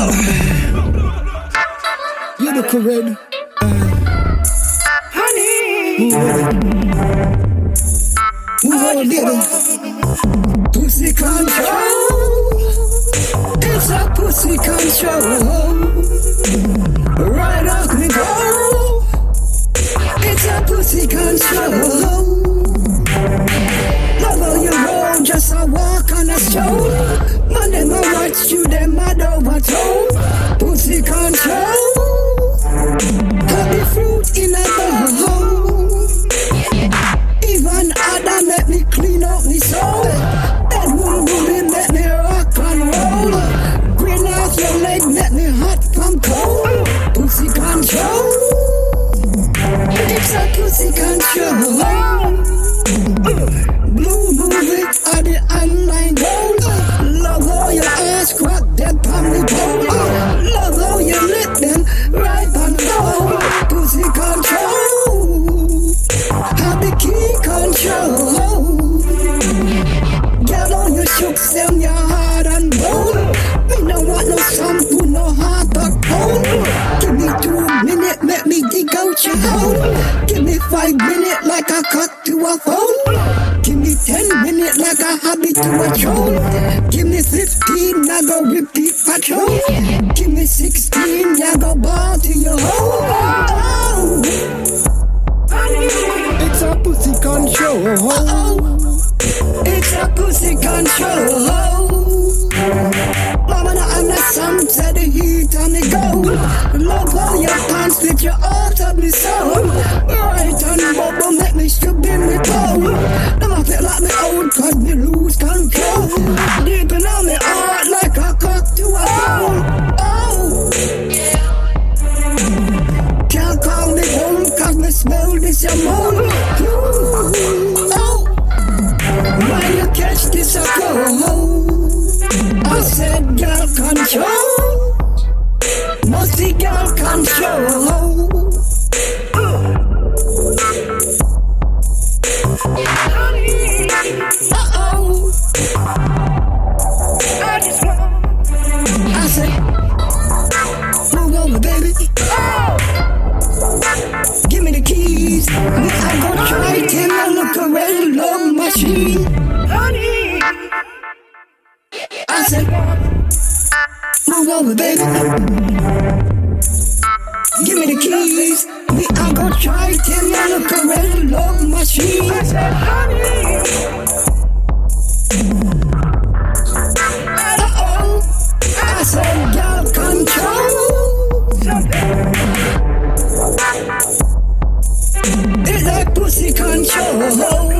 You look red. Honey. On, baby. Pussy control. It's a pussy control. Right off me go. It's a pussy control. Love how you roll, just a walk on a stone. Have the key control. Get on your shook, them your heart and bone. Me no want no shampoo, no heart or bone. Give me two minutes, let me dig out your hole. Give me five minutes like I cut to a phone. Give me ten minutes like a hobby to a throne. Give me fifteen, I go repeat patrol. Give me sixteen, A pussy control. Mama, now I'm the sun, set the heat on the go. Love how your pants fit your heart of me soul. Right on bubble, make me strip in me toe. Now I feel like me old, cause me lose control. Deep in on me heart, like a cock to a bone. Oh. Can't call me home cause me smell this your moan. Oh, catch this a go. I said girl control. Musty girl control. Uh-oh. I just want. I said, move over, baby. Give music. Move over, baby. Give me the keys. Me, I'm gonna try to man a correct love machine. I said, honey. Uh-oh. I said, y'all control. Is that pussy control?